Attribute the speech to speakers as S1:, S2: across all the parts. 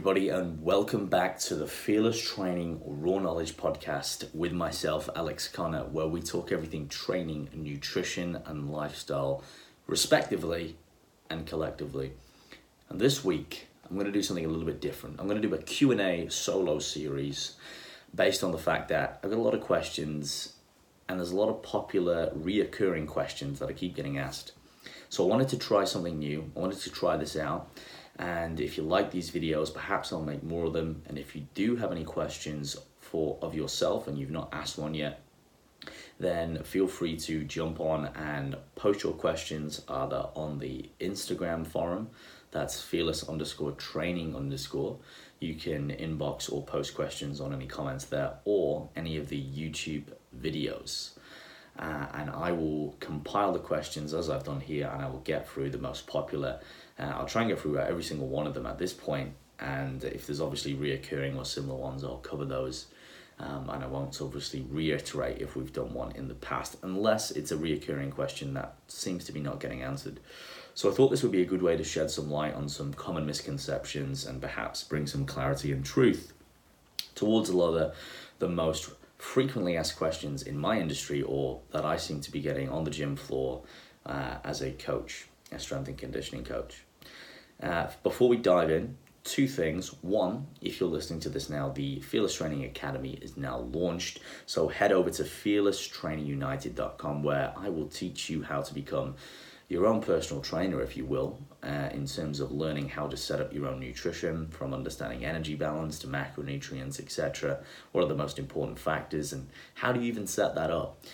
S1: Everybody, and welcome back to the Fearless Training Raw Knowledge podcast with myself, Alex Connor, where we talk everything training, nutrition, and lifestyle, respectively and collectively. And this week, I'm going to do something a little bit different. I'm going to do a Q&A solo series based on the fact that I've got a lot of questions and there's a lot of popular reoccurring questions that I keep getting asked. So I wanted to try something new. I wanted to try this out and if you like these videos, perhaps I'll make more of them. And if you do have any questions for of yourself and you've not asked one yet, then feel free to jump on and post your questions either on the Instagram forum, that's fearless underscore training underscore. You can inbox or post questions on any comments there or any of the YouTube videos. Uh, and I will compile the questions as I've done here and I will get through the most popular I'll try and get through every single one of them at this point, and if there's obviously reoccurring or similar ones, I'll cover those. Um, and I won't obviously reiterate if we've done one in the past, unless it's a reoccurring question that seems to be not getting answered. So I thought this would be a good way to shed some light on some common misconceptions and perhaps bring some clarity and truth towards a lot of the, the most frequently asked questions in my industry or that I seem to be getting on the gym floor uh, as a coach, a strength and conditioning coach. Uh, before we dive in, two things. One, if you're listening to this now, the Fearless Training Academy is now launched. So head over to fearlesstrainingunited.com where I will teach you how to become your own personal trainer, if you will, uh, in terms of learning how to set up your own nutrition, from understanding energy balance to macronutrients, etc. What are the most important factors, and how do you even set that up?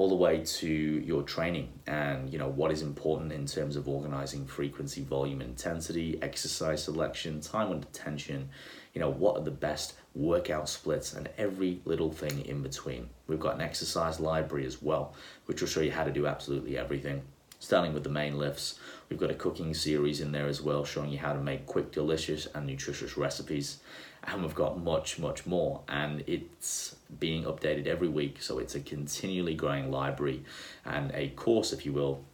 S1: All the way to your training and you know what is important in terms of organizing frequency volume intensity exercise selection time under tension you know what are the best workout splits and every little thing in between. We've got an exercise library as well which will show you how to do absolutely everything. Starting with the main lifts we've got a cooking series in there as well showing you how to make quick delicious and nutritious recipes. And we've got much much more. And it's being updated every week. So it's a continually growing library and a course if you will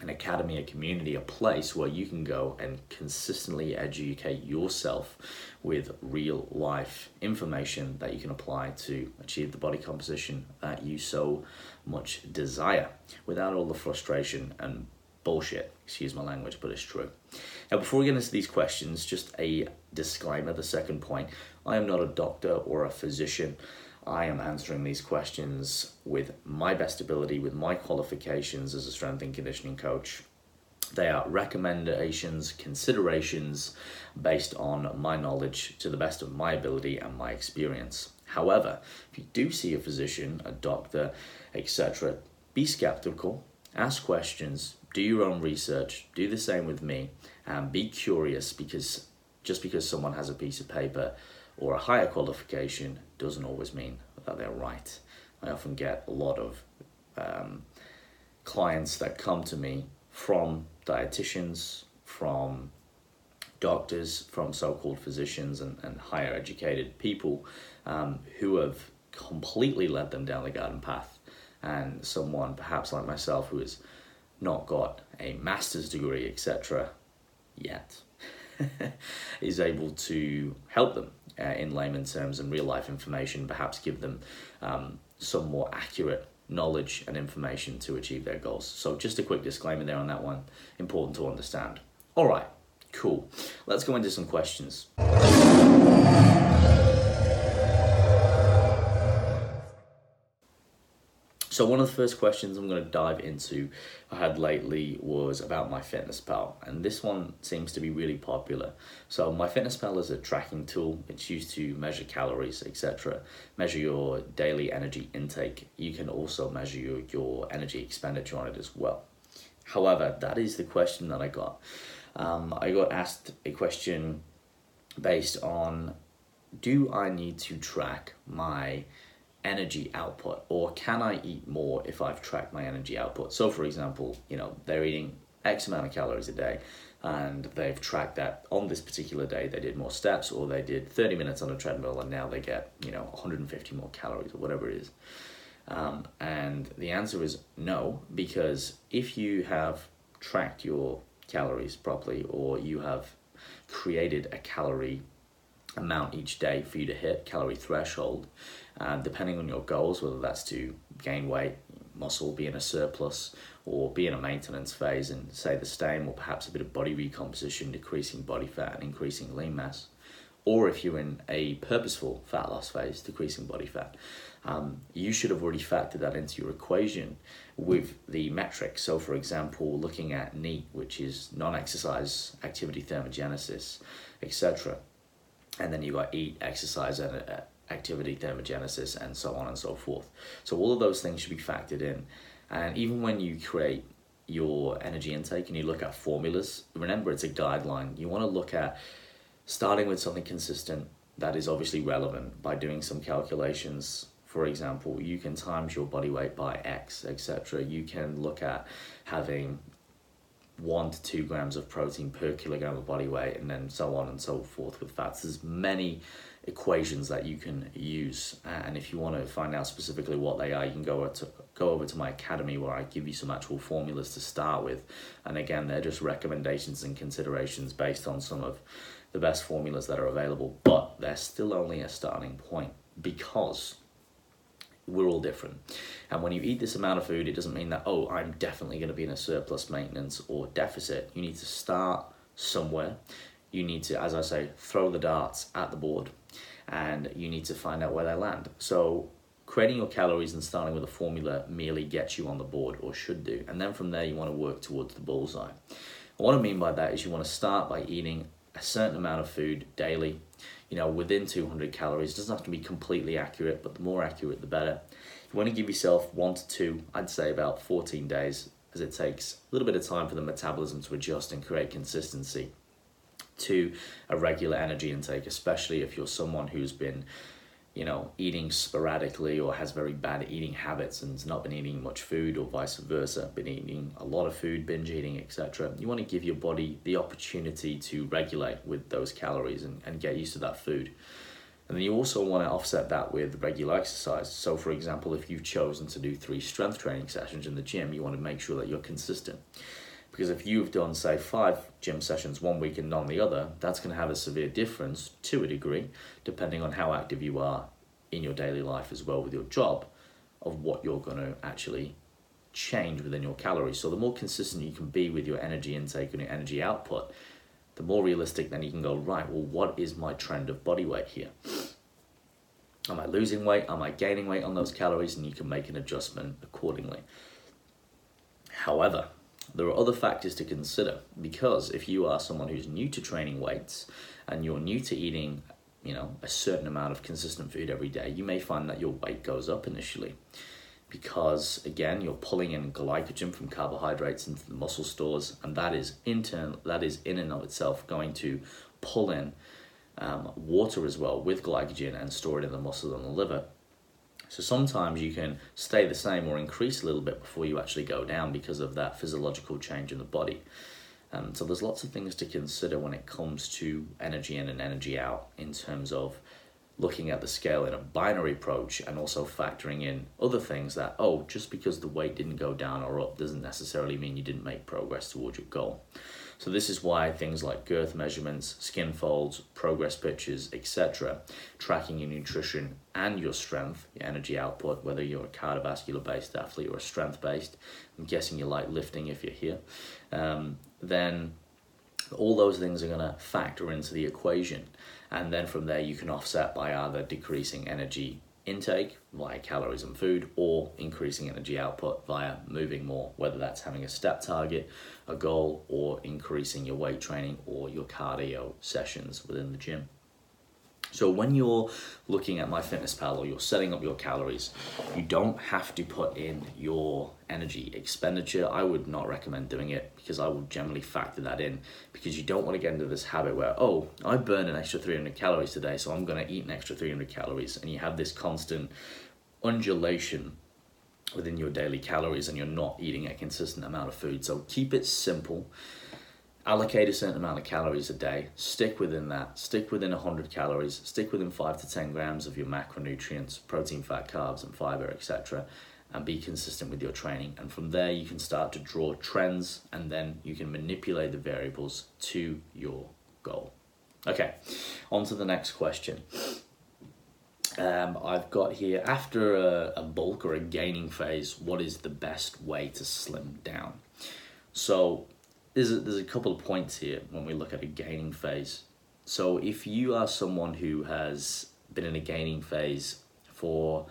S1: an academy a community a place where you can go and consistently educate yourself with real life information that you can apply to achieve the body composition that you so much desire without all the frustration and bullshit. Excuse my language but it's true. Now, before we get into these questions, just a disclaimer the second point. I am not a doctor or a physician. I am answering these questions with my best ability, with my qualifications as a strength and conditioning coach. They are recommendations, considerations based on my knowledge to the best of my ability and my experience. However, if you do see a physician, a doctor, etc., be skeptical, ask questions, do your own research, do the same with me, and be curious because just because someone has a piece of paper or a higher qualification doesn't always mean that they're right. I often get a lot of um, clients that come to me from dietitians, from doctors, from so called physicians, and, and higher educated people um, who have completely led them down the garden path. And someone, perhaps like myself, who has not got a master's degree, etc., yet, is able to help them uh, in layman terms and real life information, perhaps give them um, some more accurate knowledge and information to achieve their goals. So, just a quick disclaimer there on that one, important to understand. All right, cool. Let's go into some questions. So one of the first questions I'm going to dive into I had lately was about MyFitnessPal and this one seems to be really popular. So MyFitnessPal is a tracking tool. It's used to measure calories, etc., measure your daily energy intake. You can also measure your, your energy expenditure on it as well. However, that is the question that I got. Um, I got asked a question based on do I need to track my energy output or can I eat more if I've tracked my energy output? So for example, you know, they're eating X amount of calories a day and they've tracked that on this particular day they did more steps or they did 30 minutes on a treadmill and now they get, you know, 150 more calories or whatever it is. Um, and the answer is no, because if you have tracked your calories properly or you have created a calorie amount each day for you to hit calorie threshold and depending on your goals whether that's to gain weight muscle be in a surplus or be in a maintenance phase and say the same or perhaps a bit of body recomposition decreasing body fat and increasing lean mass. Or if you're in a purposeful fat loss phase decreasing body fat. Um, you should have already factored that into your equation with the metrics. So for example looking at NEAT which is non-exercise activity thermogenesis etc and then you got EAT, exercise, and uh, activity thermogenesis, and so on and so forth. So all of those things should be factored in. And even when you create your energy intake and you look at formulas, remember it's a guideline. You want to look at starting with something consistent that is obviously relevant by doing some calculations. For example, you can times your body weight by X, etc. You can look at having one to two grams of protein per kilogram of body weight, and then so on and so forth with fats. There's many equations that you can use, and if you want to find out specifically what they are, you can go to go over to my academy where I give you some actual formulas to start with. And again, they're just recommendations and considerations based on some of the best formulas that are available, but they're still only a starting point because we're all different. And when you eat this amount of food, it doesn't mean that, oh, I'm definitely going to be in a surplus maintenance or deficit. You need to start somewhere. You need to, as I say, throw the darts at the board and you need to find out where they land. So creating your calories and starting with a formula merely gets you on the board or should do. And then from there, you want to work towards the bullseye. what I mean by that is you want to start by eating a certain amount of food daily you know, within 200 calories. It doesn't have to be completely accurate, but the more accurate, the better. You want to give yourself one to two, I'd say about 14 days, as it takes a little bit of time for the metabolism to adjust and create consistency to a regular energy intake, especially if you're someone who's been you know, eating sporadically or has very bad eating habits and has not been eating much food or vice versa, been eating a lot of food, binge eating, etc. You want to give your body the opportunity to regulate with those calories and, and get used to that food. And then you also want to offset that with regular exercise. So, for example, if you've chosen to do three strength training sessions in the gym, you want to make sure that you're consistent. Because if you've done, say, five gym sessions one week and none the other, that's going to have a severe difference to a degree, depending on how active you are in your daily life as well with your job, of what you're going to actually change within your calories. So the more consistent you can be with your energy intake and your energy output, the more realistic then you can go, right, well, what is my trend of body weight here? Am I losing weight? Am I gaining weight on those calories? And you can make an adjustment accordingly. However, there are other factors to consider because if you are someone who's new to training weights and you're new to eating, you know, a certain amount of consistent food every day, you may find that your weight goes up initially. Because again you're pulling in glycogen from carbohydrates into the muscle stores and that is internal that is in and of itself going to pull in um, water as well with glycogen and store it in the muscles and the liver so sometimes you can stay the same or increase a little bit before you actually go down because of that physiological change in the body. Um, so there's lots of things to consider when it comes to energy in and energy out in terms of looking at the scale in a binary approach and also factoring in other things that, oh, just because the weight didn't go down or up doesn't necessarily mean you didn't make progress towards your goal. So this is why things like girth measurements, skin folds, progress pictures, etc., tracking your nutrition and your strength, your energy output, whether you're a cardiovascular based athlete or a strength based, I'm guessing you like lifting if you're here, um, then all those things are going to factor into the equation. And then from there, you can offset by either decreasing energy intake via calories and food or increasing energy output via moving more, whether that's having a step target, a goal, or increasing your weight training or your cardio sessions within the gym. So when you're looking at MyFitnessPal or you're setting up your calories, you don't have to put in your energy expenditure. I would not recommend doing it because I will generally factor that in because you don't want to get into this habit where, oh, I burned an extra 300 calories today, so I'm going to eat an extra 300 calories. And you have this constant undulation within your daily calories and you're not eating a consistent amount of food. So keep it simple allocate a certain amount of calories a day, stick within that, stick within 100 calories, stick within 5 to 10 grams of your macronutrients, protein, fat, carbs, and fiber, etc., and be consistent with your training. And from there, you can start to draw trends and then you can manipulate the variables to your goal. Okay, on to the next question. Um, I've got here after a, a bulk or a gaining phase, what is the best way to slim down? So there's a, there's a couple of points here when we look at a gaining phase. So if you are someone who has been in a gaining phase for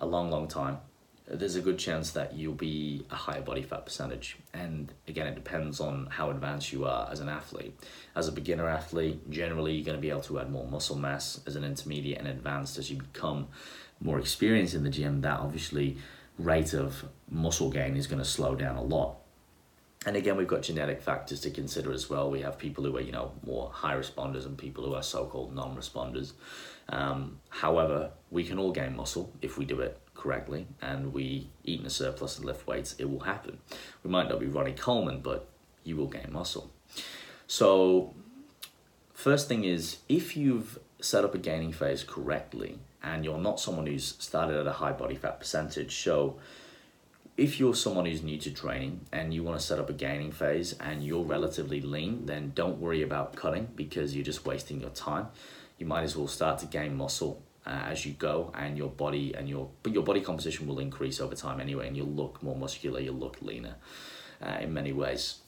S1: a long, long time, there's a good chance that you'll be a higher body fat percentage. And again, it depends on how advanced you are as an athlete. As a beginner athlete, generally you're going to be able to add more muscle mass. As an intermediate and advanced, as you become more experienced in the gym, that obviously rate of muscle gain is going to slow down a lot. And again, we've got genetic factors to consider as well. We have people who are, you know, more high responders and people who are so-called non-responders. Um, however, we can all gain muscle if we do it correctly and we eat in a surplus and lift weights, it will happen. We might not be Ronnie Coleman, but you will gain muscle. So, first thing is if you've set up a gaining phase correctly and you're not someone who's started at a high body fat percentage, so if you're someone who's new to training and you want to set up a gaining phase and you're relatively lean, then don't worry about cutting because you're just wasting your time. You might as well start to gain muscle uh, as you go and your body and your but your body composition will increase over time anyway and you'll look more muscular you'll look leaner uh, in many ways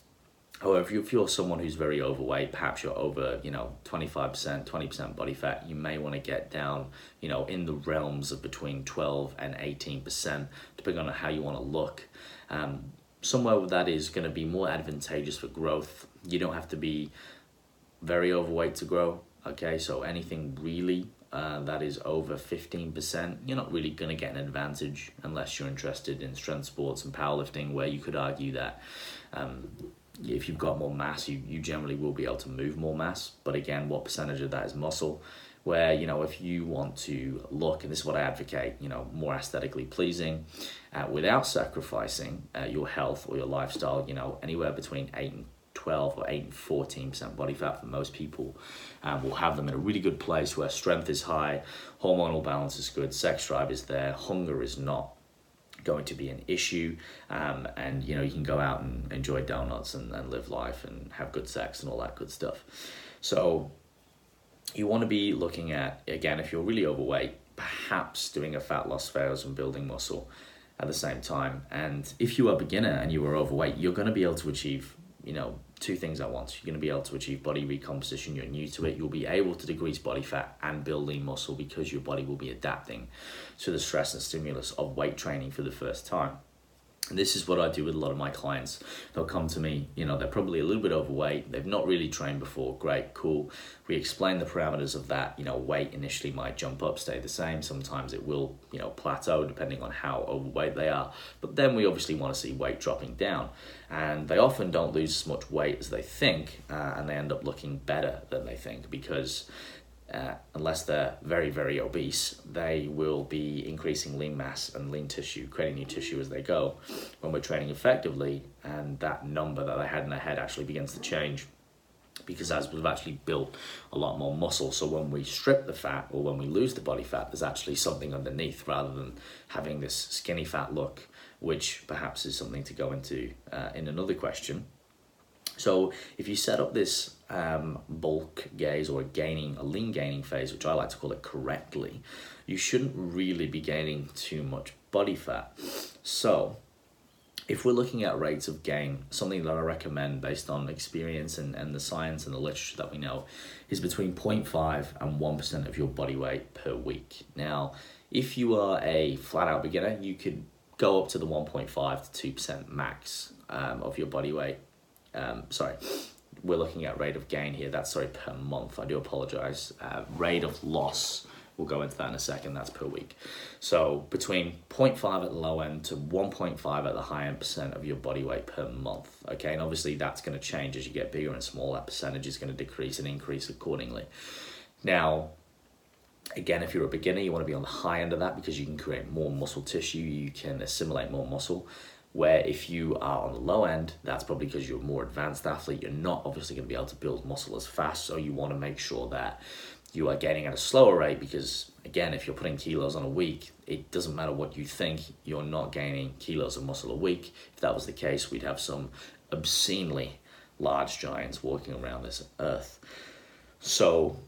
S1: however if you're someone who's very overweight perhaps you're over you know 25% 20% body fat you may want to get down you know in the realms of between 12 and 18% depending on how you want to look. Um, somewhere that is going to be more advantageous for growth you don't have to be very overweight to grow okay? So anything really uh, that is over 15%, you're not really going to get an advantage unless you're interested in strength sports and powerlifting, where you could argue that um, if you've got more mass, you, you generally will be able to move more mass. But again, what percentage of that is muscle? Where, you know, if you want to look, and this is what I advocate, you know, more aesthetically pleasing uh, without sacrificing uh, your health or your lifestyle, you know, anywhere between 8 and 12 or 8 and 14% body fat for most people. Um, we'll have them in a really good place where strength is high, hormonal balance is good, sex drive is there, hunger is not going to be an issue um, and you know you can go out and enjoy donuts and, and live life and have good sex and all that good stuff. So you want to be looking at again if you're really overweight perhaps doing a fat loss phase and building muscle at the same time. And if you are a beginner and you are overweight you're going to be able to achieve you know, two things at once. You're going to be able to achieve body recomposition. You're new to it. You'll be able to decrease body fat and build lean muscle because your body will be adapting to the stress and stimulus of weight training for the first time. This is what I do with a lot of my clients. They'll come to me, you know, they're probably a little bit overweight. They've not really trained before. Great, cool. We explain the parameters of that. You know, weight initially might jump up, stay the same. Sometimes it will, you know, plateau depending on how overweight they are. But then we obviously want to see weight dropping down. And they often don't lose as much weight as they think, uh, and they end up looking better than they think because uh, unless they're very, very obese, they will be increasing lean mass and lean tissue, creating new tissue as they go. When we're training effectively, and that number that they had in their head actually begins to change because as we've actually built a lot more muscle. So when we strip the fat or when we lose the body fat, there's actually something underneath rather than having this skinny fat look, which perhaps is something to go into uh, in another question. So if you set up this um, bulk gaze or gaining, a lean gaining phase, which I like to call it correctly, you shouldn't really be gaining too much body fat. So if we're looking at rates of gain, something that I recommend based on experience and, and the science and the literature that we know is between 0.5 and 1% of your body weight per week. Now, if you are a flat out beginner, you could go up to the 1.5 to 2% max um, of your body weight um, sorry, we're looking at rate of gain here. That's sorry per month. I do apologize. Uh, rate of loss. We'll go into that in a second. That's per week. So between 0.5 at the low end to 1.5 at the high end percent of your body weight per month. Okay, and obviously that's going to change as you get bigger and smaller. That percentage is going to decrease and increase accordingly. Now, again, if you're a beginner, you want to be on the high end of that because you can create more muscle tissue. You can assimilate more muscle where if you are on the low end, that's probably because you're a more advanced athlete. You're not obviously going to be able to build muscle as fast, so you want to make sure that you are gaining at a slower rate because again if you're putting kilos on a week it doesn't matter what you think you're not gaining kilos of muscle a week if that was the case we'd have some obscenely large giants walking around this earth So,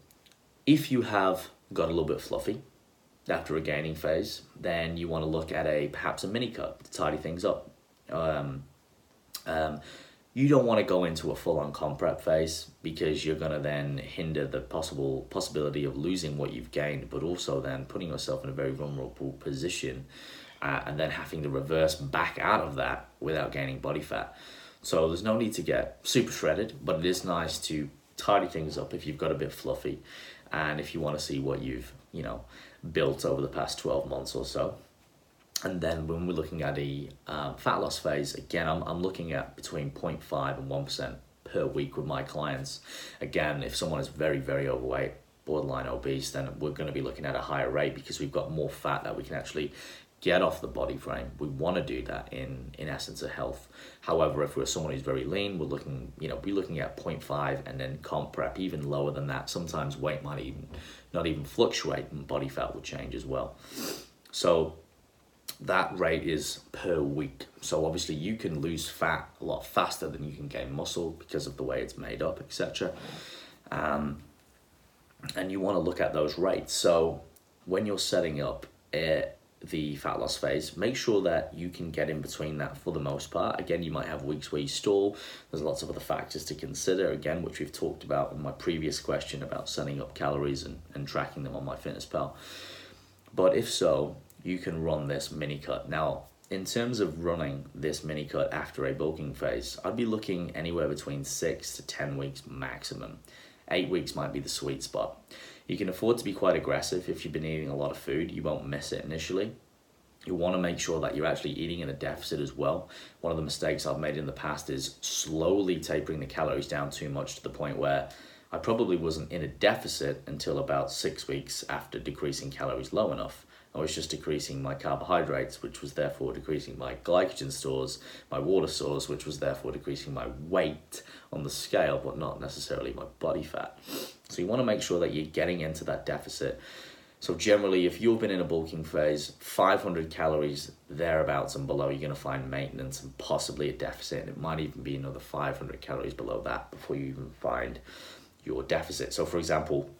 S1: if you have got a little bit fluffy after a gaining phase, then you want to look at a perhaps a mini cut to tidy things up. Um, um, you don't want to go into a full-on comp prep phase because you're going to then hinder the possible possibility of losing what you've gained but also then putting yourself in a very vulnerable position uh, and then having to reverse back out of that without gaining body fat. So there's no need to get super shredded but it is nice to tidy things up if you've got a bit fluffy and if you want to see what you've you know built over the past 12 months or so and then when we're looking at a um, fat loss phase, again, I'm, I'm looking at between 0.5 and 1% per week with my clients. Again, if someone is very, very overweight, borderline obese, then we're going to be looking at a higher rate because we've got more fat that we can actually get off the body frame. We want to do that in, in essence of health. However, if we're someone who's very lean, we're looking, you know, we're looking at 0.5 and then comp prep even lower than that. Sometimes weight might even not even fluctuate and body fat will change as well. So that rate is per week. So obviously you can lose fat a lot faster than you can gain muscle because of the way it's made up, etc. Um, and you want to look at those rates. So when you're setting up uh, the fat loss phase, make sure that you can get in between that for the most part. Again, you might have weeks where you stall. There's lots of other factors to consider, again, which we've talked about in my previous question about setting up calories and, and tracking them on MyFitnessPal. But if so, you can run this mini cut. Now, in terms of running this mini cut after a bulking phase, I'd be looking anywhere between six to 10 weeks maximum. Eight weeks might be the sweet spot. You can afford to be quite aggressive if you've been eating a lot of food. You won't miss it initially. You want to make sure that you're actually eating in a deficit as well. One of the mistakes I've made in the past is slowly tapering the calories down too much to the point where I probably wasn't in a deficit until about six weeks after decreasing calories low enough. I was just decreasing my carbohydrates, which was therefore decreasing my glycogen stores, my water stores, which was therefore decreasing my weight on the scale, but not necessarily my body fat. So you want to make sure that you're getting into that deficit. So generally, if you've been in a bulking phase, 500 calories thereabouts and below, you're going to find maintenance and possibly a deficit. And it might even be another 500 calories below that before you even find your deficit. So for example,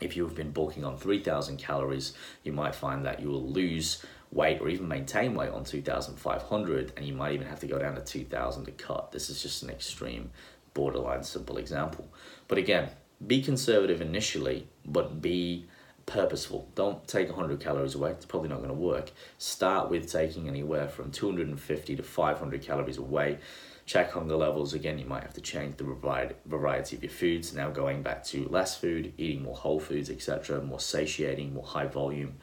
S1: if you've been bulking on 3000 calories, you might find that you will lose weight or even maintain weight on 2500 and you might even have to go down to 2000 to cut. This is just an extreme borderline simple example. But again, be conservative initially, but be purposeful. Don't take 100 calories away. It's probably not going to work. Start with taking anywhere from 250 to 500 calories away check hunger levels. Again, you might have to change the variety of your foods. Now going back to less food, eating more whole foods, etc., more satiating, more high volume.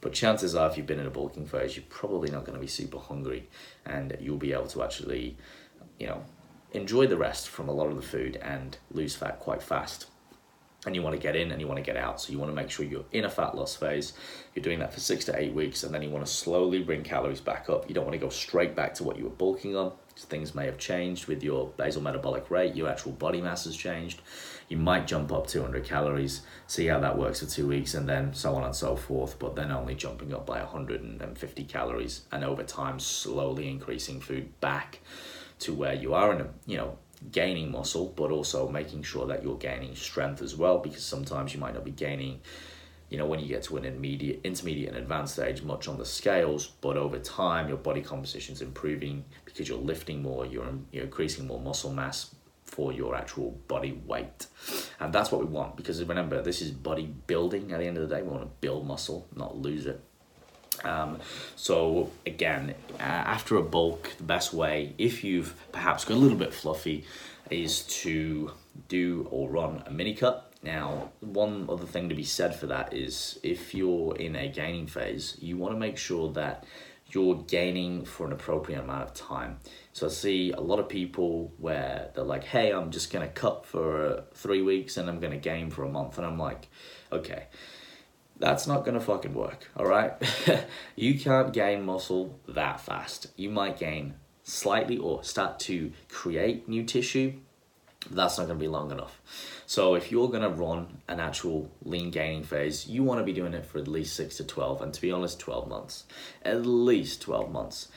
S1: But chances are, if you've been in a bulking phase, you're probably not going to be super hungry, and you'll be able to actually, you know, enjoy the rest from a lot of the food and lose fat quite fast and you want to get in and you want to get out. So you want to make sure you're in a fat loss phase. You're doing that for six to eight weeks, and then you want to slowly bring calories back up. You don't want to go straight back to what you were bulking on things may have changed with your basal metabolic rate, your actual body mass has changed. You might jump up 200 calories, see how that works for two weeks, and then so on and so forth, but then only jumping up by 150 calories, and over time, slowly increasing food back to where you are in a, you know, gaining muscle, but also making sure that you're gaining strength as well, because sometimes you might not be gaining you know, when you get to an immediate, intermediate and advanced stage, much on the scales, but over time, your body composition is improving because you're lifting more, you're, you're increasing more muscle mass for your actual body weight. And that's what we want because remember, this is body building at the end of the day. We want to build muscle, not lose it. Um, so again, uh, after a bulk, the best way, if you've perhaps got a little bit fluffy, is to do or run a mini cut now, one other thing to be said for that is if you're in a gaining phase, you want to make sure that you're gaining for an appropriate amount of time. So I see a lot of people where they're like, hey, I'm just to cut for three weeks and I'm to gain for a month. And I'm like, okay, that's not to fucking work, all right? you can't gain muscle that fast. You might gain slightly or start to create new tissue, but that's not to be long enough. So if you're gonna run an actual lean gaining phase, you wanna be doing it for at least six to 12, and to be honest, 12 months. At least 12 months.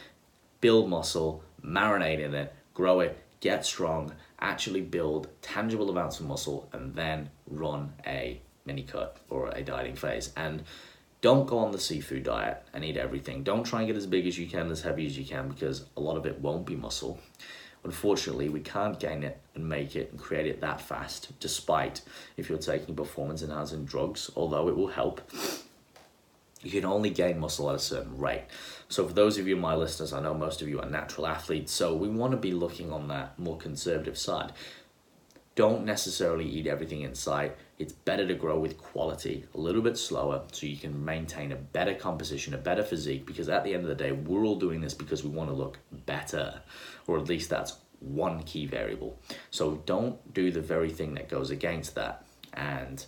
S1: Build muscle, marinate in it, grow it, get strong, actually build tangible amounts of muscle, and then run a mini cut or a dieting phase. And don't go on the seafood diet and eat everything. Don't try and get as big as you can, as heavy as you can, because a lot of it won't be muscle. Unfortunately, we can't gain it and make it and create it that fast, despite if you're taking performance enhancing drugs, although it will help. You can only gain muscle at a certain rate. So, for those of you, my listeners, I know most of you are natural athletes, so we want to be looking on that more conservative side. Don't necessarily eat everything in sight. It's better to grow with quality, a little bit slower, so you can maintain a better composition, a better physique. Because at the end of the day, we're all doing this because we want to look better, or at least that's one key variable. So don't do the very thing that goes against that and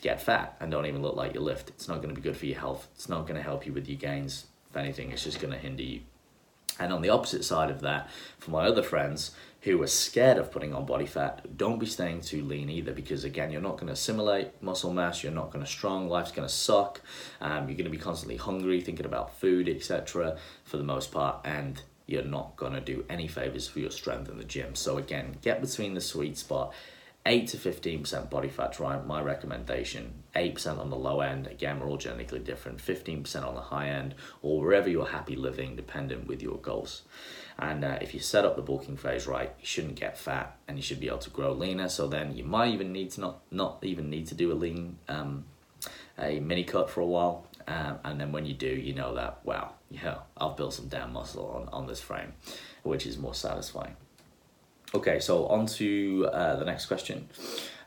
S1: get fat and don't even look like you lift. It's not going to be good for your health. It's not going to help you with your gains. If anything, it's just going to hinder you. And on the opposite side of that, for my other friends who are scared of putting on body fat, don't be staying too lean either because, again, you're not going to assimilate muscle mass, you're not going to strong, life's going to suck, um, you're going to be constantly hungry, thinking about food, etc., for the most part, and you're not going to do any favors for your strength in the gym. So, again, get between the sweet spot. 8 to 15% body fat right my recommendation. 8% on the low end again we're all genetically different. 15% on the high end or wherever you're happy living dependent with your goals. And uh, if you set up the bulking phase right you shouldn't get fat and you should be able to grow leaner. So then you might even need to not not even need to do a lean um, a mini cut for a while. Um, and then when you do you know that wow yeah i've built some damn muscle on, on this frame which is more satisfying Okay, so on to uh, the next question.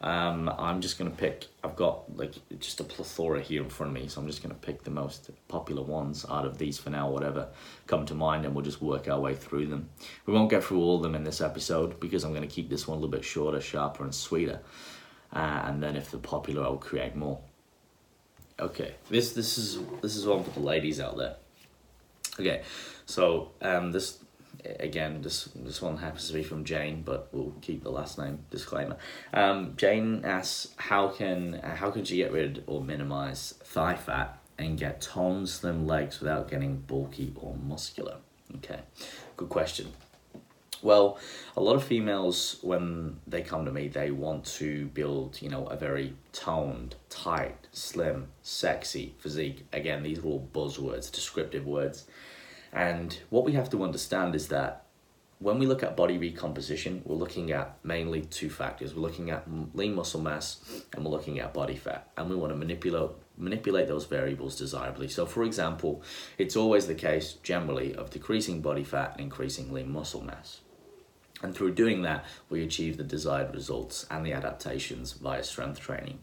S1: Um, I'm just gonna pick. I've got like just a plethora here in front of me, so I'm just gonna pick the most popular ones out of these for now. Whatever come to mind, and we'll just work our way through them. We won't get through all of them in this episode because I'm gonna keep this one a little bit shorter, sharper, and sweeter. Uh, and then if they're popular, I'll create more. Okay, this this is this is one for the ladies out there. Okay, so um, this again, this this one happens to be from Jane, but we'll keep the last name disclaimer. Um, Jane asks, how can how can she get rid or minimize thigh fat and get toned, slim legs without getting bulky or muscular? Okay, good question. Well, a lot of females, when they come to me, they want to build, you know, a very toned, tight, slim, sexy physique. Again, these are all buzzwords, descriptive words. And what we have to understand is that when we look at body recomposition, we're looking at mainly two factors. We're looking at lean muscle mass and we're looking at body fat. And we want to manipulate manipulate those variables desirably. So for example, it's always the case generally of decreasing body fat and increasing lean muscle mass. And through doing that, we achieve the desired results and the adaptations via strength training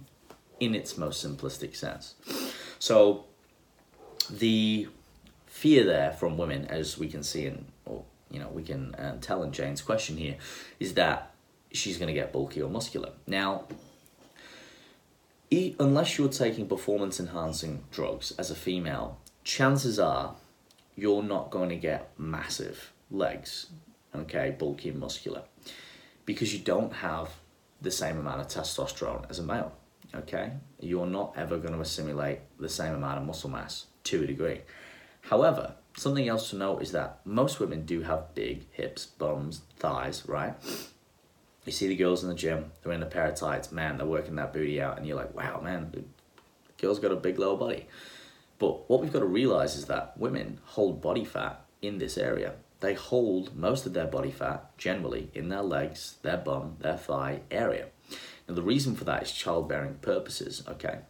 S1: in its most simplistic sense. So the fear there from women, as we can see in, or you know, we can uh, tell in Jane's question here, is that she's going to get bulky or muscular. Now, e- unless you're taking performance enhancing drugs as a female, chances are you're not going to get massive legs, okay, bulky and muscular, because you don't have the same amount of testosterone as a male, okay? You're not ever going to assimilate the same amount of muscle mass to a degree. However, something else to note is that most women do have big hips, bums, thighs, right? You see the girls in the gym, they're in a pair of tights, man, they're working that booty out, and you're like, wow, man, the girl's got a big lower body. But what we've got to realize is that women hold body fat in this area. They hold most of their body fat generally in their legs, their bum, their thigh area. Now, the reason for that is childbearing purposes, okay?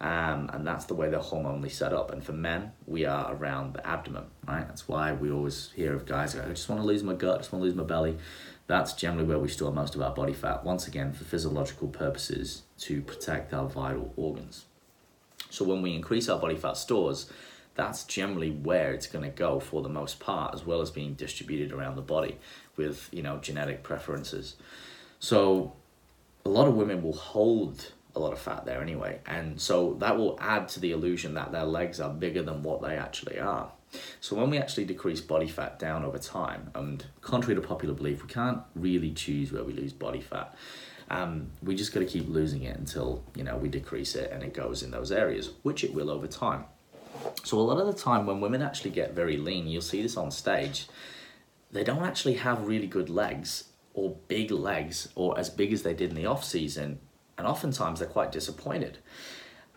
S1: Um, and that's the way they're hormonally set up. And for men, we are around the abdomen, right? That's why we always hear of guys I just want to lose my gut, I just want to lose my belly. That's generally where we store most of our body fat, once again, for physiological purposes to protect our vital organs. So when we increase our body fat stores, that's generally where it's going to go for the most part, as well as being distributed around the body with, you know, genetic preferences. So a lot of women will hold a lot of fat there anyway. And so that will add to the illusion that their legs are bigger than what they actually are. So when we actually decrease body fat down over time, and contrary to popular belief, we can't really choose where we lose body fat. Um, we just got to keep losing it until you know we decrease it and it goes in those areas, which it will over time. So a lot of the time when women actually get very lean, you'll see this on stage. They don't actually have really good legs or big legs or as big as they did in the off season And oftentimes they're quite disappointed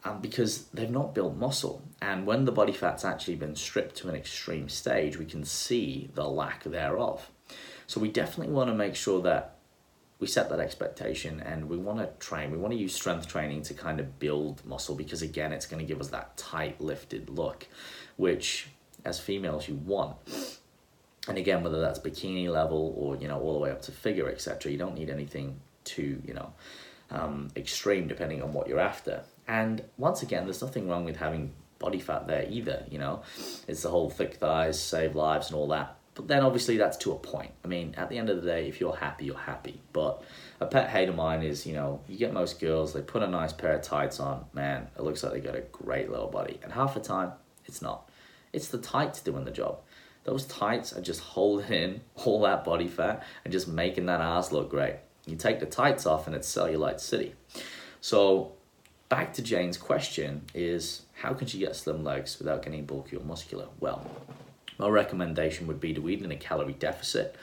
S1: um, because they've not built muscle. And when the body fat's actually been stripped to an extreme stage, we can see the lack thereof. So we definitely want to make sure that we set that expectation and we want to train. We want to use strength training to kind of build muscle because, again, it's going to give us that tight lifted look, which as females you want. And again, whether that's bikini level or, you know, all the way up to figure, etc., you don't need anything too, you know, um, extreme depending on what you're after. And once again, there's nothing wrong with having body fat there either, you know. It's the whole thick thighs, save lives and all that. But then obviously that's to a point. I mean, at the end of the day, if you're happy, you're happy. But a pet hate of mine is, you know, you get most girls, they put a nice pair of tights on, man, it looks like they got a great little body. And half the time, it's not. It's the tights doing the job. Those tights are just holding in all that body fat and just making that ass look great. You take the tights off and it's cellulite city. So back to Jane's question is how can she get slim legs without getting bulky or muscular? Well, my recommendation would be to eat in a calorie deficit,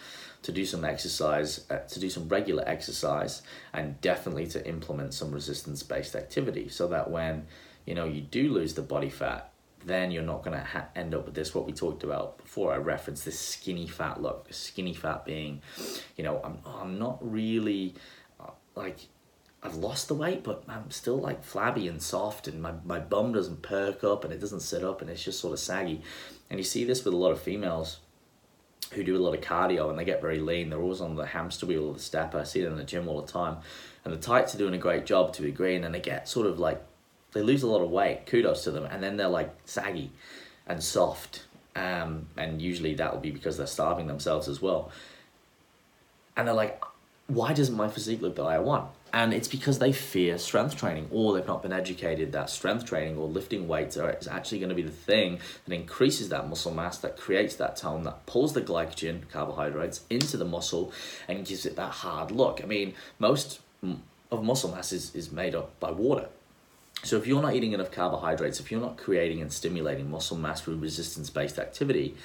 S1: to do some exercise, uh, to do some regular exercise, and definitely to implement some resistance-based activity so that when you know you do lose the body fat, then you're not going to ha- end up with this what we talked about before i referenced this skinny fat look skinny fat being you know i'm, I'm not really uh, like i've lost the weight but i'm still like flabby and soft and my, my bum doesn't perk up and it doesn't sit up and it's just sort of saggy. And you see this with a lot of females who do a lot of cardio and they get very lean. They're always on the hamster wheel or the stepper. I see it in the gym all the time. And the tights are doing a great job to a degree and then they get sort of like they lose a lot of weight. Kudos to them, and then they're like saggy and soft, um, and usually that will be because they're starving themselves as well. And they're like, why doesn't my physique look the way I want? And it's because they fear strength training, or they've not been educated that strength training or lifting weights are, is actually going to be the thing that increases that muscle mass, that creates that tone, that pulls the glycogen, carbohydrates, into the muscle and gives it that hard look. I mean, most of muscle mass is, is made up by water. So if you're not eating enough carbohydrates, if you're not creating and stimulating muscle mass through resistance-based activity,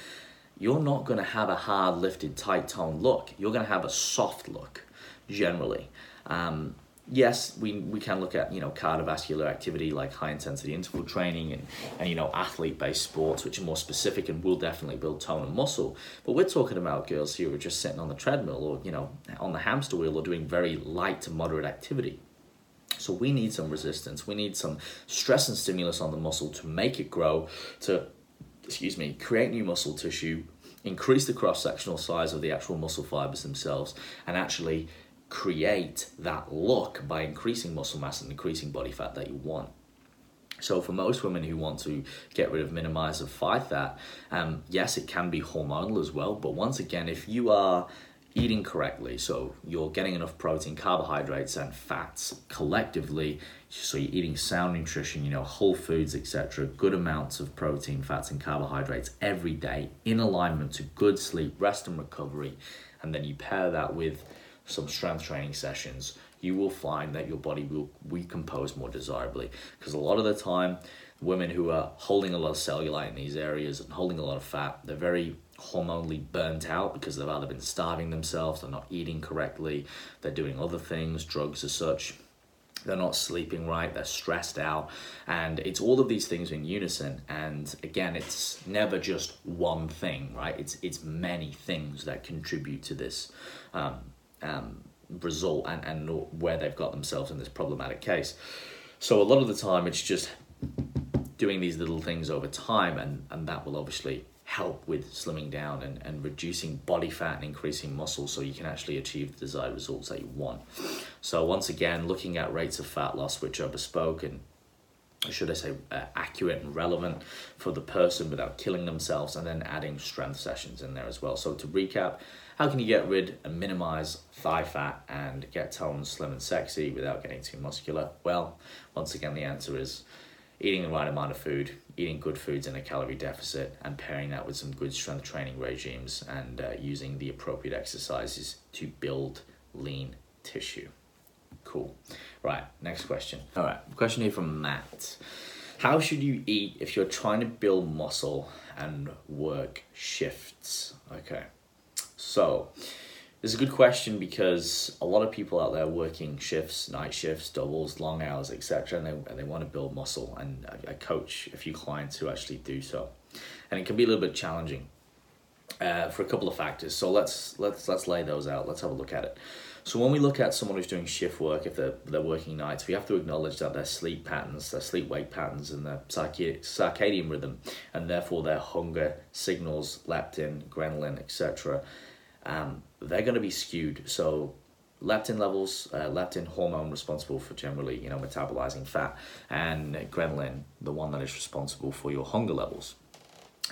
S1: you're not going to have a hard lifted tight toned look. You're going to have a soft look generally. Um, yes, we, we can look at, you know, cardiovascular activity like high intensity interval training and, and, you know, athlete based sports, which are more specific and will definitely build tone and muscle. But we're talking about girls here who are just sitting on the treadmill or, you know, on the hamster wheel or doing very light to moderate activity. So we need some resistance. We need some stress and stimulus on the muscle to make it grow, to, excuse me, create new muscle tissue, increase the cross-sectional size of the actual muscle fibers themselves, and actually create that look by increasing muscle mass and increasing body fat that you want. So for most women who want to get rid of minimize of fight that, um, yes, it can be hormonal as well. But once again, if you are eating correctly. So you're getting enough protein, carbohydrates, and fats collectively. So you're eating sound nutrition, you know, whole foods, etc. Good amounts of protein, fats, and carbohydrates every day in alignment to good sleep, rest, and recovery. And then you pair that with some strength training sessions. You will find that your body will recompose more desirably. Because a lot of the time, women who are holding a lot of cellulite in these areas and holding a lot of fat, they're very hormonally burnt out because they've either been starving themselves, they're not eating correctly, they're doing other things, drugs as such. They're not sleeping right, they're stressed out, and it's all of these things in unison. And again, it's never just one thing, right? It's it's many things that contribute to this um, um, result and, and where they've got themselves in this problematic case. So a lot of the time, it's just doing these little things over time, and, and that will obviously help with slimming down and, and reducing body fat and increasing muscle so you can actually achieve the desired results that you want. So once again, looking at rates of fat loss which are bespoke and should I say uh, accurate and relevant for the person without killing themselves and then adding strength sessions in there as well. So to recap, how can you get rid and minimize thigh fat and get toned, slim and sexy without getting too muscular? Well, once again, the answer is eating the right amount of food, eating good foods in a calorie deficit, and pairing that with some good strength training regimes and uh, using the appropriate exercises to build lean tissue. Cool. Right, next question. All right, question here from Matt. How should you eat if you're trying to build muscle and work shifts? Okay, so It's a good question because a lot of people out there working shifts, night shifts, doubles, long hours, etc., and they, and they want to build muscle. And I, I coach a few clients who actually do so, and it can be a little bit challenging uh, for a couple of factors. So let's let's let's lay those out. Let's have a look at it. So when we look at someone who's doing shift work, if they're, they're working nights, we have to acknowledge that their sleep patterns, their sleep wake patterns, and their circadian rhythm, and therefore their hunger signals, leptin, ghrelin, etc um, they're going to be skewed. So leptin levels, uh, leptin hormone responsible for generally, you know, metabolizing fat, and ghrelin, the one that is responsible for your hunger levels.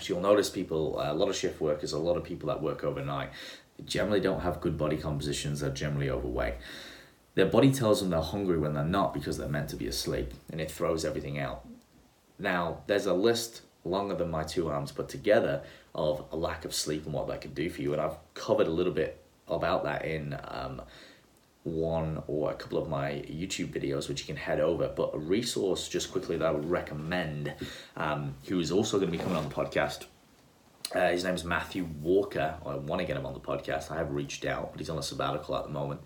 S1: So you'll notice people, uh, a lot of shift workers, a lot of people that work overnight, generally don't have good body compositions. They're generally overweight. Their body tells them they're hungry when they're not because they're meant to be asleep, and it throws everything out. Now, there's a list longer than my two arms put together of a lack of sleep and what that can do for you. And I've covered a little bit about that in um, one or a couple of my YouTube videos, which you can head over. But a resource, just quickly, that I would recommend, um, who is also going to be coming on the podcast. Uh, his name is Matthew Walker. I want to get him on the podcast. I have reached out, but he's on a sabbatical at the moment.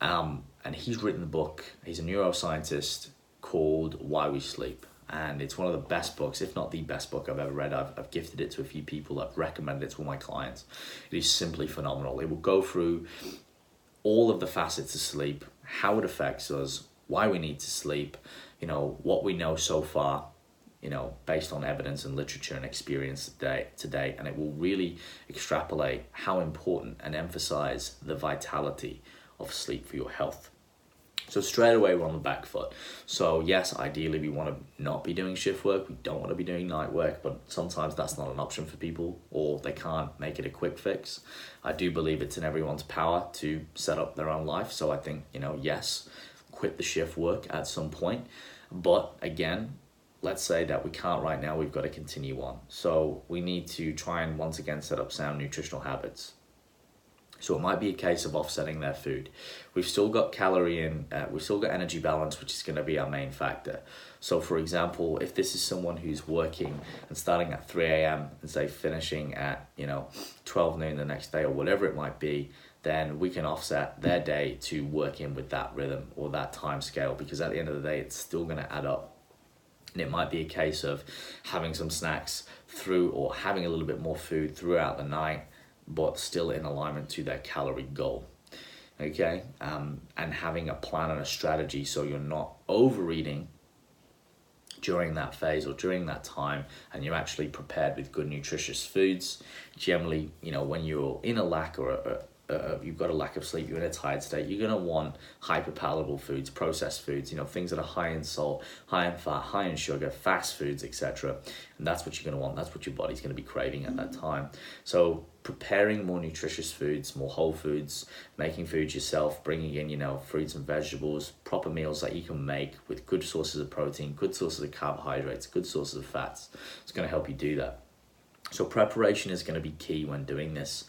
S1: Um, and he's written a book. He's a neuroscientist called Why We Sleep and it's one of the best books, if not the best book I've ever read. I've, I've gifted it to a few people, I've recommended it to all my clients. It is simply phenomenal. It will go through all of the facets of sleep, how it affects us, why we need to sleep, you know, what we know so far, you know, based on evidence and literature and experience today, today and it will really extrapolate how important and emphasize the vitality of sleep for your health. So straight away we're on the back foot. So yes, ideally we want to not be doing shift work. We don't want to be doing night work, but sometimes that's not an option for people or they can't make it a quick fix. I do believe it's in everyone's power to set up their own life. So I think, you know, yes, quit the shift work at some point. But again, let's say that we can't right now, we've got to continue on. So we need to try and once again set up sound nutritional habits. So it might be a case of offsetting their food. We've still got calorie in, uh, we've still got energy balance, which is going to be our main factor. So, for example, if this is someone who's working and starting at 3 a.m. and say finishing at, you know, 12 noon the next day or whatever it might be, then we can offset their day to work in with that rhythm or that time scale because at the end of the day, it's still going to add up. And it might be a case of having some snacks through or having a little bit more food throughout the night but still in alignment to their calorie goal. Okay, um, and having a plan and a strategy so you're not overeating during that phase or during that time and you're actually prepared with good nutritious foods generally you know when you're in a lack or a, uh, you've got a lack of sleep, you're in a tired state, you're going to want hyper palatable foods, processed foods, you know, things that are high in salt, high in fat, high in sugar, fast foods, etc. And that's what you're going to want. That's what your body's going to be craving at that time. So preparing more nutritious foods, more whole foods, making foods yourself, bringing in, you know, fruits and vegetables, proper meals that you can make with good sources of protein, good sources of carbohydrates, good sources of fats. It's going to help you do that. So preparation is going to be key when doing this.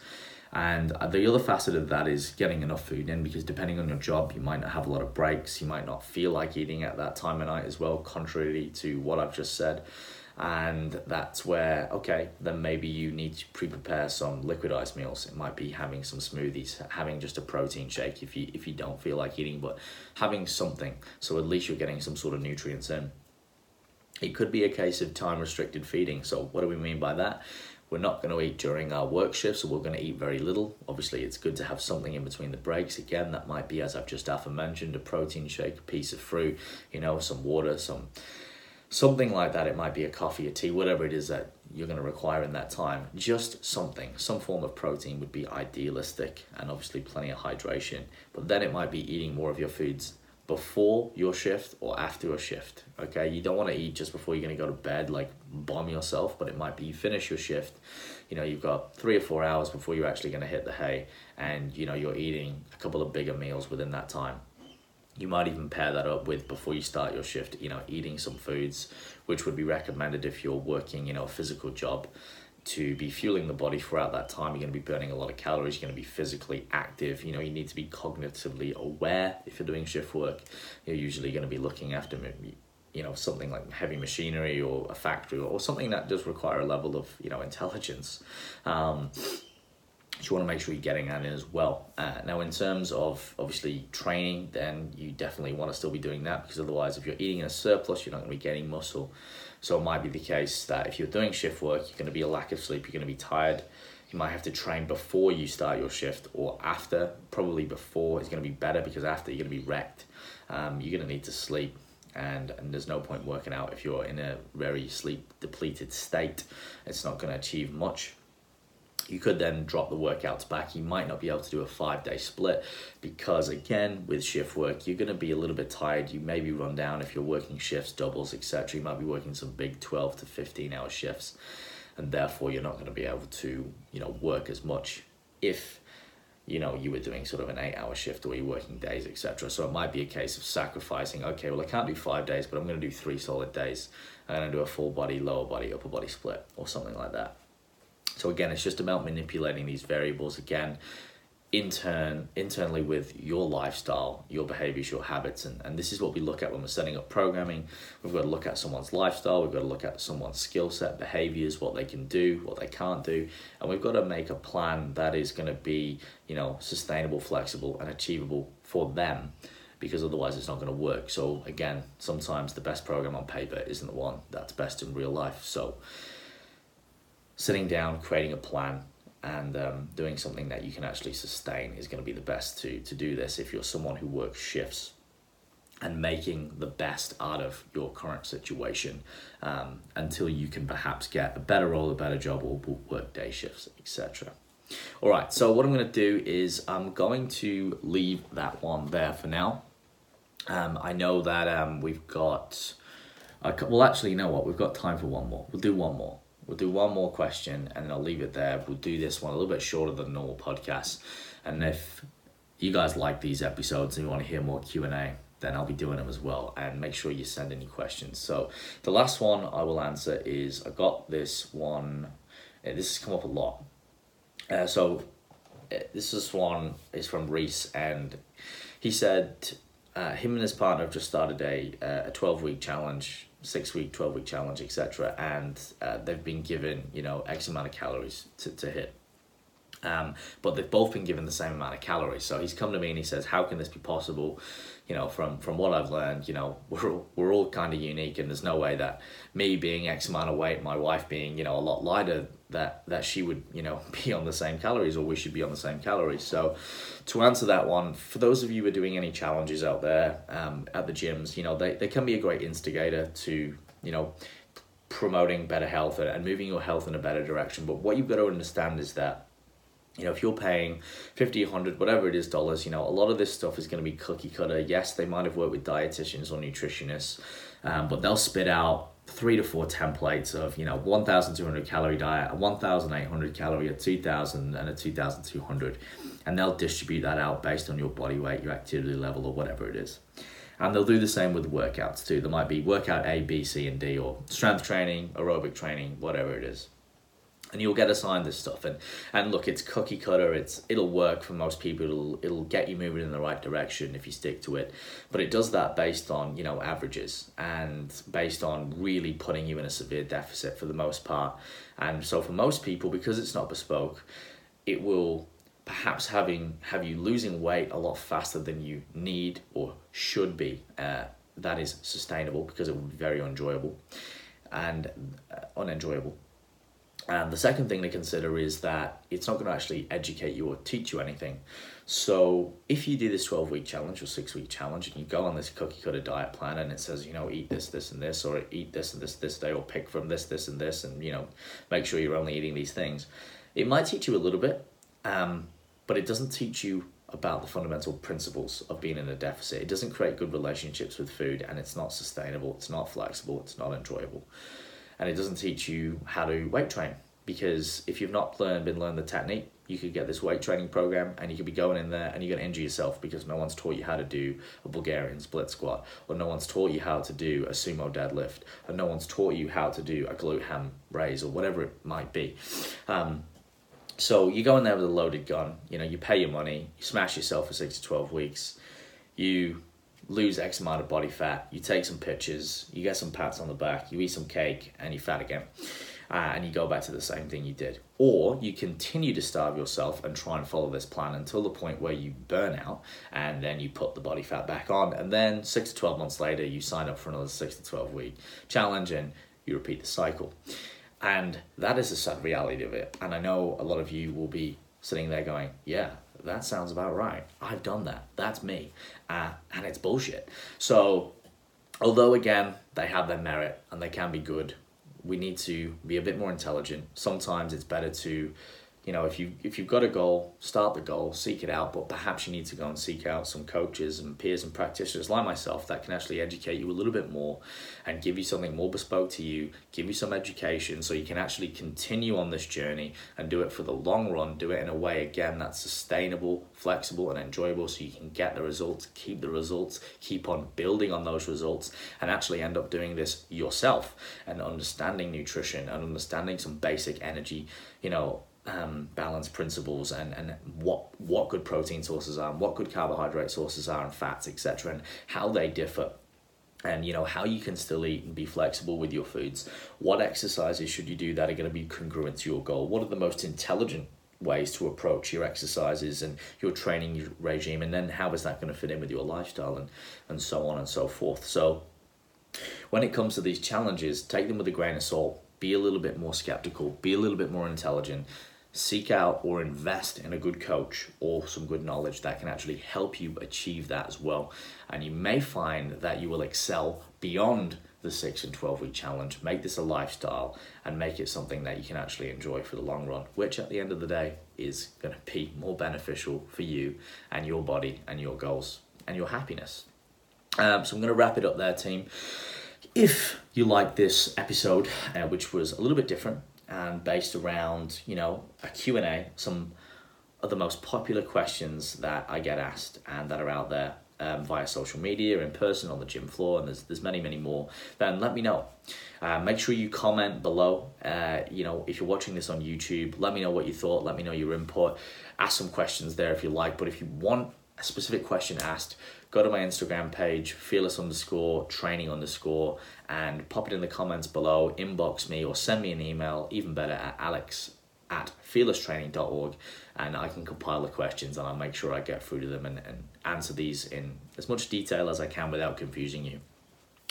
S1: And the other facet of that is getting enough food in because depending on your job, you might not have a lot of breaks. You might not feel like eating at that time of night as well, contrary to what I've just said. And that's where, okay, then maybe you need to pre prepare some liquidized meals. It might be having some smoothies, having just a protein shake if you, if you don't feel like eating, but having something so at least you're getting some sort of nutrients in. It could be a case of time restricted feeding. So, what do we mean by that? We're not going to eat during our work shifts, so we're going to eat very little. Obviously, it's good to have something in between the breaks. Again, that might be, as I've just mentioned, a protein shake, a piece of fruit, you know, some water, some something like that. It might be a coffee, a tea, whatever it is that you're going to require in that time. Just something, some form of protein would be idealistic, and obviously plenty of hydration. But then it might be eating more of your foods before your shift or after your shift. Okay, you don't want to eat just before you're going to go to bed, like bomb yourself, but it might be you finish your shift, you know, you've got three or four hours before you're actually going to hit the hay, and you know, you're eating a couple of bigger meals within that time. You might even pair that up with before you start your shift, you know, eating some foods, which would be recommended if you're working, you know, a physical job to be fueling the body throughout that time. You're going to be burning a lot of calories. You're going to be physically active. You know, you need to be cognitively aware if you're doing shift work. You're usually going to be looking after, you know, something like heavy machinery or a factory or something that does require a level of, you know, intelligence. Um, so you want to make sure you're getting that in as well. Uh, now, in terms of obviously training, then you definitely want to still be doing that because otherwise, if you're eating in a surplus, you're not going to be gaining muscle. So it might be the case that if you're doing shift work, you're going to be a lack of sleep, you're going to be tired. You might have to train before you start your shift or after. Probably before is going to be better because after you're going to be wrecked. Um, you're going to need to sleep and, and there's no point working out if you're in a very sleep depleted state. It's not going to achieve much you could then drop the workouts back. You might not be able to do a five day split because, again, with shift work, you're going to be a little bit tired. You may be run down if you're working shifts, doubles, etc. You might be working some big 12 to 15 hour shifts, and therefore you're not going to be able to, you know, work as much if you know you were doing sort of an eight hour shift or you're working days etc so it might be a case of sacrificing okay well i can't do five days but i'm going to do three solid days i'm going to do a full body lower body upper body split or something like that so again, it's just about manipulating these variables again in turn, internally with your lifestyle, your behaviors, your habits, and, and this is what we look at when we're setting up programming. We've got to look at someone's lifestyle, we've got to look at someone's skill set, behaviors, what they can do, what they can't do, and we've got to make a plan that is going to be, you know, sustainable, flexible, and achievable for them because otherwise it's not going to work. So again, sometimes the best program on paper isn't the one that's best in real life. So sitting down, creating a plan, and um, doing something that you can actually sustain is going to be the best to, to do this if you're someone who works shifts and making the best out of your current situation um, until you can perhaps get a better role, a better job, or work day shifts, etc. All right, so what I'm going to do is I'm going to leave that one there for now. Um, I know that um, we've got, uh, well, actually, you know what? We've got time for one more. We'll do one more. We'll do one more question and I'll leave it there. We'll do this one a little bit shorter than normal podcast. And if you guys like these episodes and you want to hear more Q&A, then I'll be doing them as well. And make sure you send any questions. So the last one I will answer is I got this one. Uh, this has come up a lot. Uh, so uh, this is one is from Reese and he said uh, him and his partner have just started a uh, a 12 week challenge six week, 12 week challenge, etc. And uh, they've been given, you know, X amount of calories to, to hit. Um, but they've both been given the same amount of calories. So he's come to me and he says, "How can this be possible?" You know, from from what I've learned, you know, we're all, we're all kind of unique, and there's no way that me being X amount of weight, my wife being you know a lot lighter, that that she would you know be on the same calories, or we should be on the same calories. So, to answer that one, for those of you who are doing any challenges out there um, at the gyms, you know, they they can be a great instigator to you know promoting better health and moving your health in a better direction. But what you've got to understand is that you know, if you're paying 50, 100, whatever it is dollars, you know, a lot of this stuff is going to be cookie cutter. Yes, they might have worked with dietitians or nutritionists, um, but they'll spit out three to four templates of, you know, 1,200 calorie diet, a 1,800 calorie, a 2,000 and a 2,200. And they'll distribute that out based on your body weight, your activity level, or whatever it is. And they'll do the same with workouts too. There might be workout A, B, C, and D, or strength training, aerobic training, whatever it is and you'll get assigned this stuff. And and look it's cookie cutter. It's it'll work for most people. It'll it'll get you moving in the right direction if you stick to it. But it does that based on you know averages and based on really putting you in a severe deficit for the most part. And so for most people because it's not bespoke it will perhaps having have you losing weight a lot faster than you need or should be uh, that is sustainable because it will be very enjoyable and uh, unenjoyable and the second thing to consider is that it's not going to actually educate you or teach you anything. So if you do this 12 week challenge or six week challenge and you go on this cookie cutter diet plan and it says, you know, eat this, this, and this, or eat this and this, this day, or pick from this, this, and this, and, you know, make sure you're only eating these things, it might teach you a little bit, um, but it doesn't teach you about the fundamental principles of being in a deficit. It doesn't create good relationships with food and it's not sustainable, it's not flexible, it's not enjoyable and it doesn't teach you how to weight train because if you've not learned been learned the technique you could get this weight training program and you could be going in there and you're going to injure yourself because no one's taught you how to do a Bulgarian split squat or no one's taught you how to do a sumo deadlift or no one's taught you how to do a glute ham raise or whatever it might be. Um, so you go in there with a loaded gun you know you pay your money you smash yourself for 6 to 12 weeks you lose X amount of body fat, you take some pictures, you get some pats on the back, you eat some cake, and you fat again. uh, and you go back to the same thing you did. Or you continue to starve yourself and try and follow this plan until the point where you burn out and then you put the body fat back on. And then six to 12 months later, you sign up for another six to 12 week challenge and you repeat the cycle. And that is the sad reality of it. And I know a lot of you will be sitting there going, yeah, that sounds about right. I've done that. That's me. Uh, and it's bullshit. So, although again, they have their merit and they can be good, we need to be a bit more intelligent. Sometimes it's better to you know if you if you've got a goal start the goal seek it out but perhaps you need to go and seek out some coaches and peers and practitioners like myself that can actually educate you a little bit more and give you something more bespoke to you give you some education so you can actually continue on this journey and do it for the long run do it in a way again that's sustainable flexible and enjoyable so you can get the results keep the results keep on building on those results and actually end up doing this yourself and understanding nutrition and understanding some basic energy you know um, balance principles and, and what what good protein sources are and what good carbohydrate sources are and fats etc and how they differ. And you know how you can still eat and be flexible with your foods. What exercises should you do that are going to be congruent to your goal? What are the most intelligent ways to approach your exercises and your training regime? And then how is that going to fit in with your lifestyle and and so on and so forth? So when it comes to these challenges take them with a grain of salt. Be a little bit more skeptical. Be a little bit more intelligent seek out or invest in a good coach or some good knowledge that can actually help you achieve that as well. And you may find that you will excel beyond the 6 and 12 week challenge. Make this a lifestyle and make it something that you can actually enjoy for the long run, which at the end of the day is going to be more beneficial for you and your body and your goals and your happiness. Um, so I'm going to wrap it up there, team. If you like this episode, uh, which was a little bit different, and based around you know a q&a some of the most popular questions that i get asked and that are out there um, via social media in person on the gym floor and there's, there's many many more. Then let me know. Uh, make sure you comment below. Uh, you know if you're watching this on youtube let me know what you thought. Let me know your input. Ask some questions there if you like. But if you want a specific question asked go to my Instagram page, fearless underscore training underscore, and pop it in the comments below, inbox me, or send me an email, even better, at alex at fearlesstraining.org, and I can compile the questions and I'll make sure I get through to them and, and answer these in as much detail as I can without confusing you.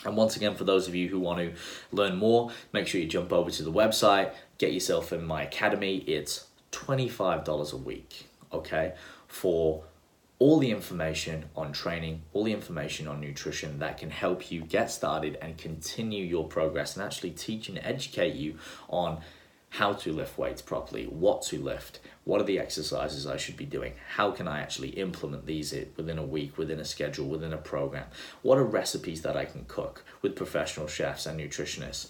S1: And once again, for those of you who want to learn more, make sure you jump over to the website, get yourself in my academy. It's $25 a week, okay, for all the information on training, all the information on nutrition that can help you get started and continue your progress and actually teach and educate you on how to lift weights properly, what to lift, what are the exercises I should be doing, how can I actually implement these within a week, within a schedule, within a program, what are recipes that I can cook with professional chefs and nutritionists.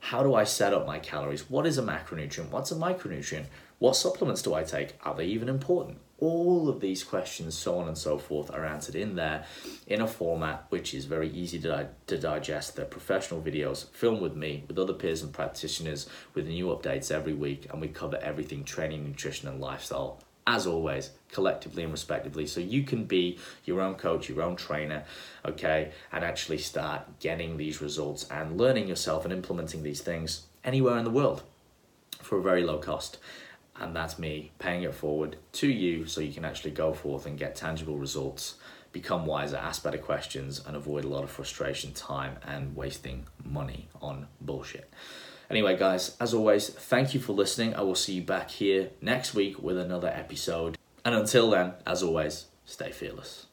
S1: How do I set up my calories? What is a macronutrient? What's a micronutrient? What supplements do I take? Are they even important? all of these questions, so on and so forth, are answered in there in a format which is very easy to, to digest. They're professional videos filmed with me, with other peers and practitioners, with new updates every week, and we cover everything training, nutrition, and lifestyle. As always, collectively and respectively, so you can be your own coach, your own trainer, okay, and actually start getting these results and learning yourself and implementing these things anywhere in the world for a very low cost and that's me paying it forward to you so you can actually go forth and get tangible results become wiser ask better questions and avoid a lot of frustration time and wasting money on bullshit. Anyway guys as always thank you for listening. I will see you back here next week with another episode. And until then as always stay fearless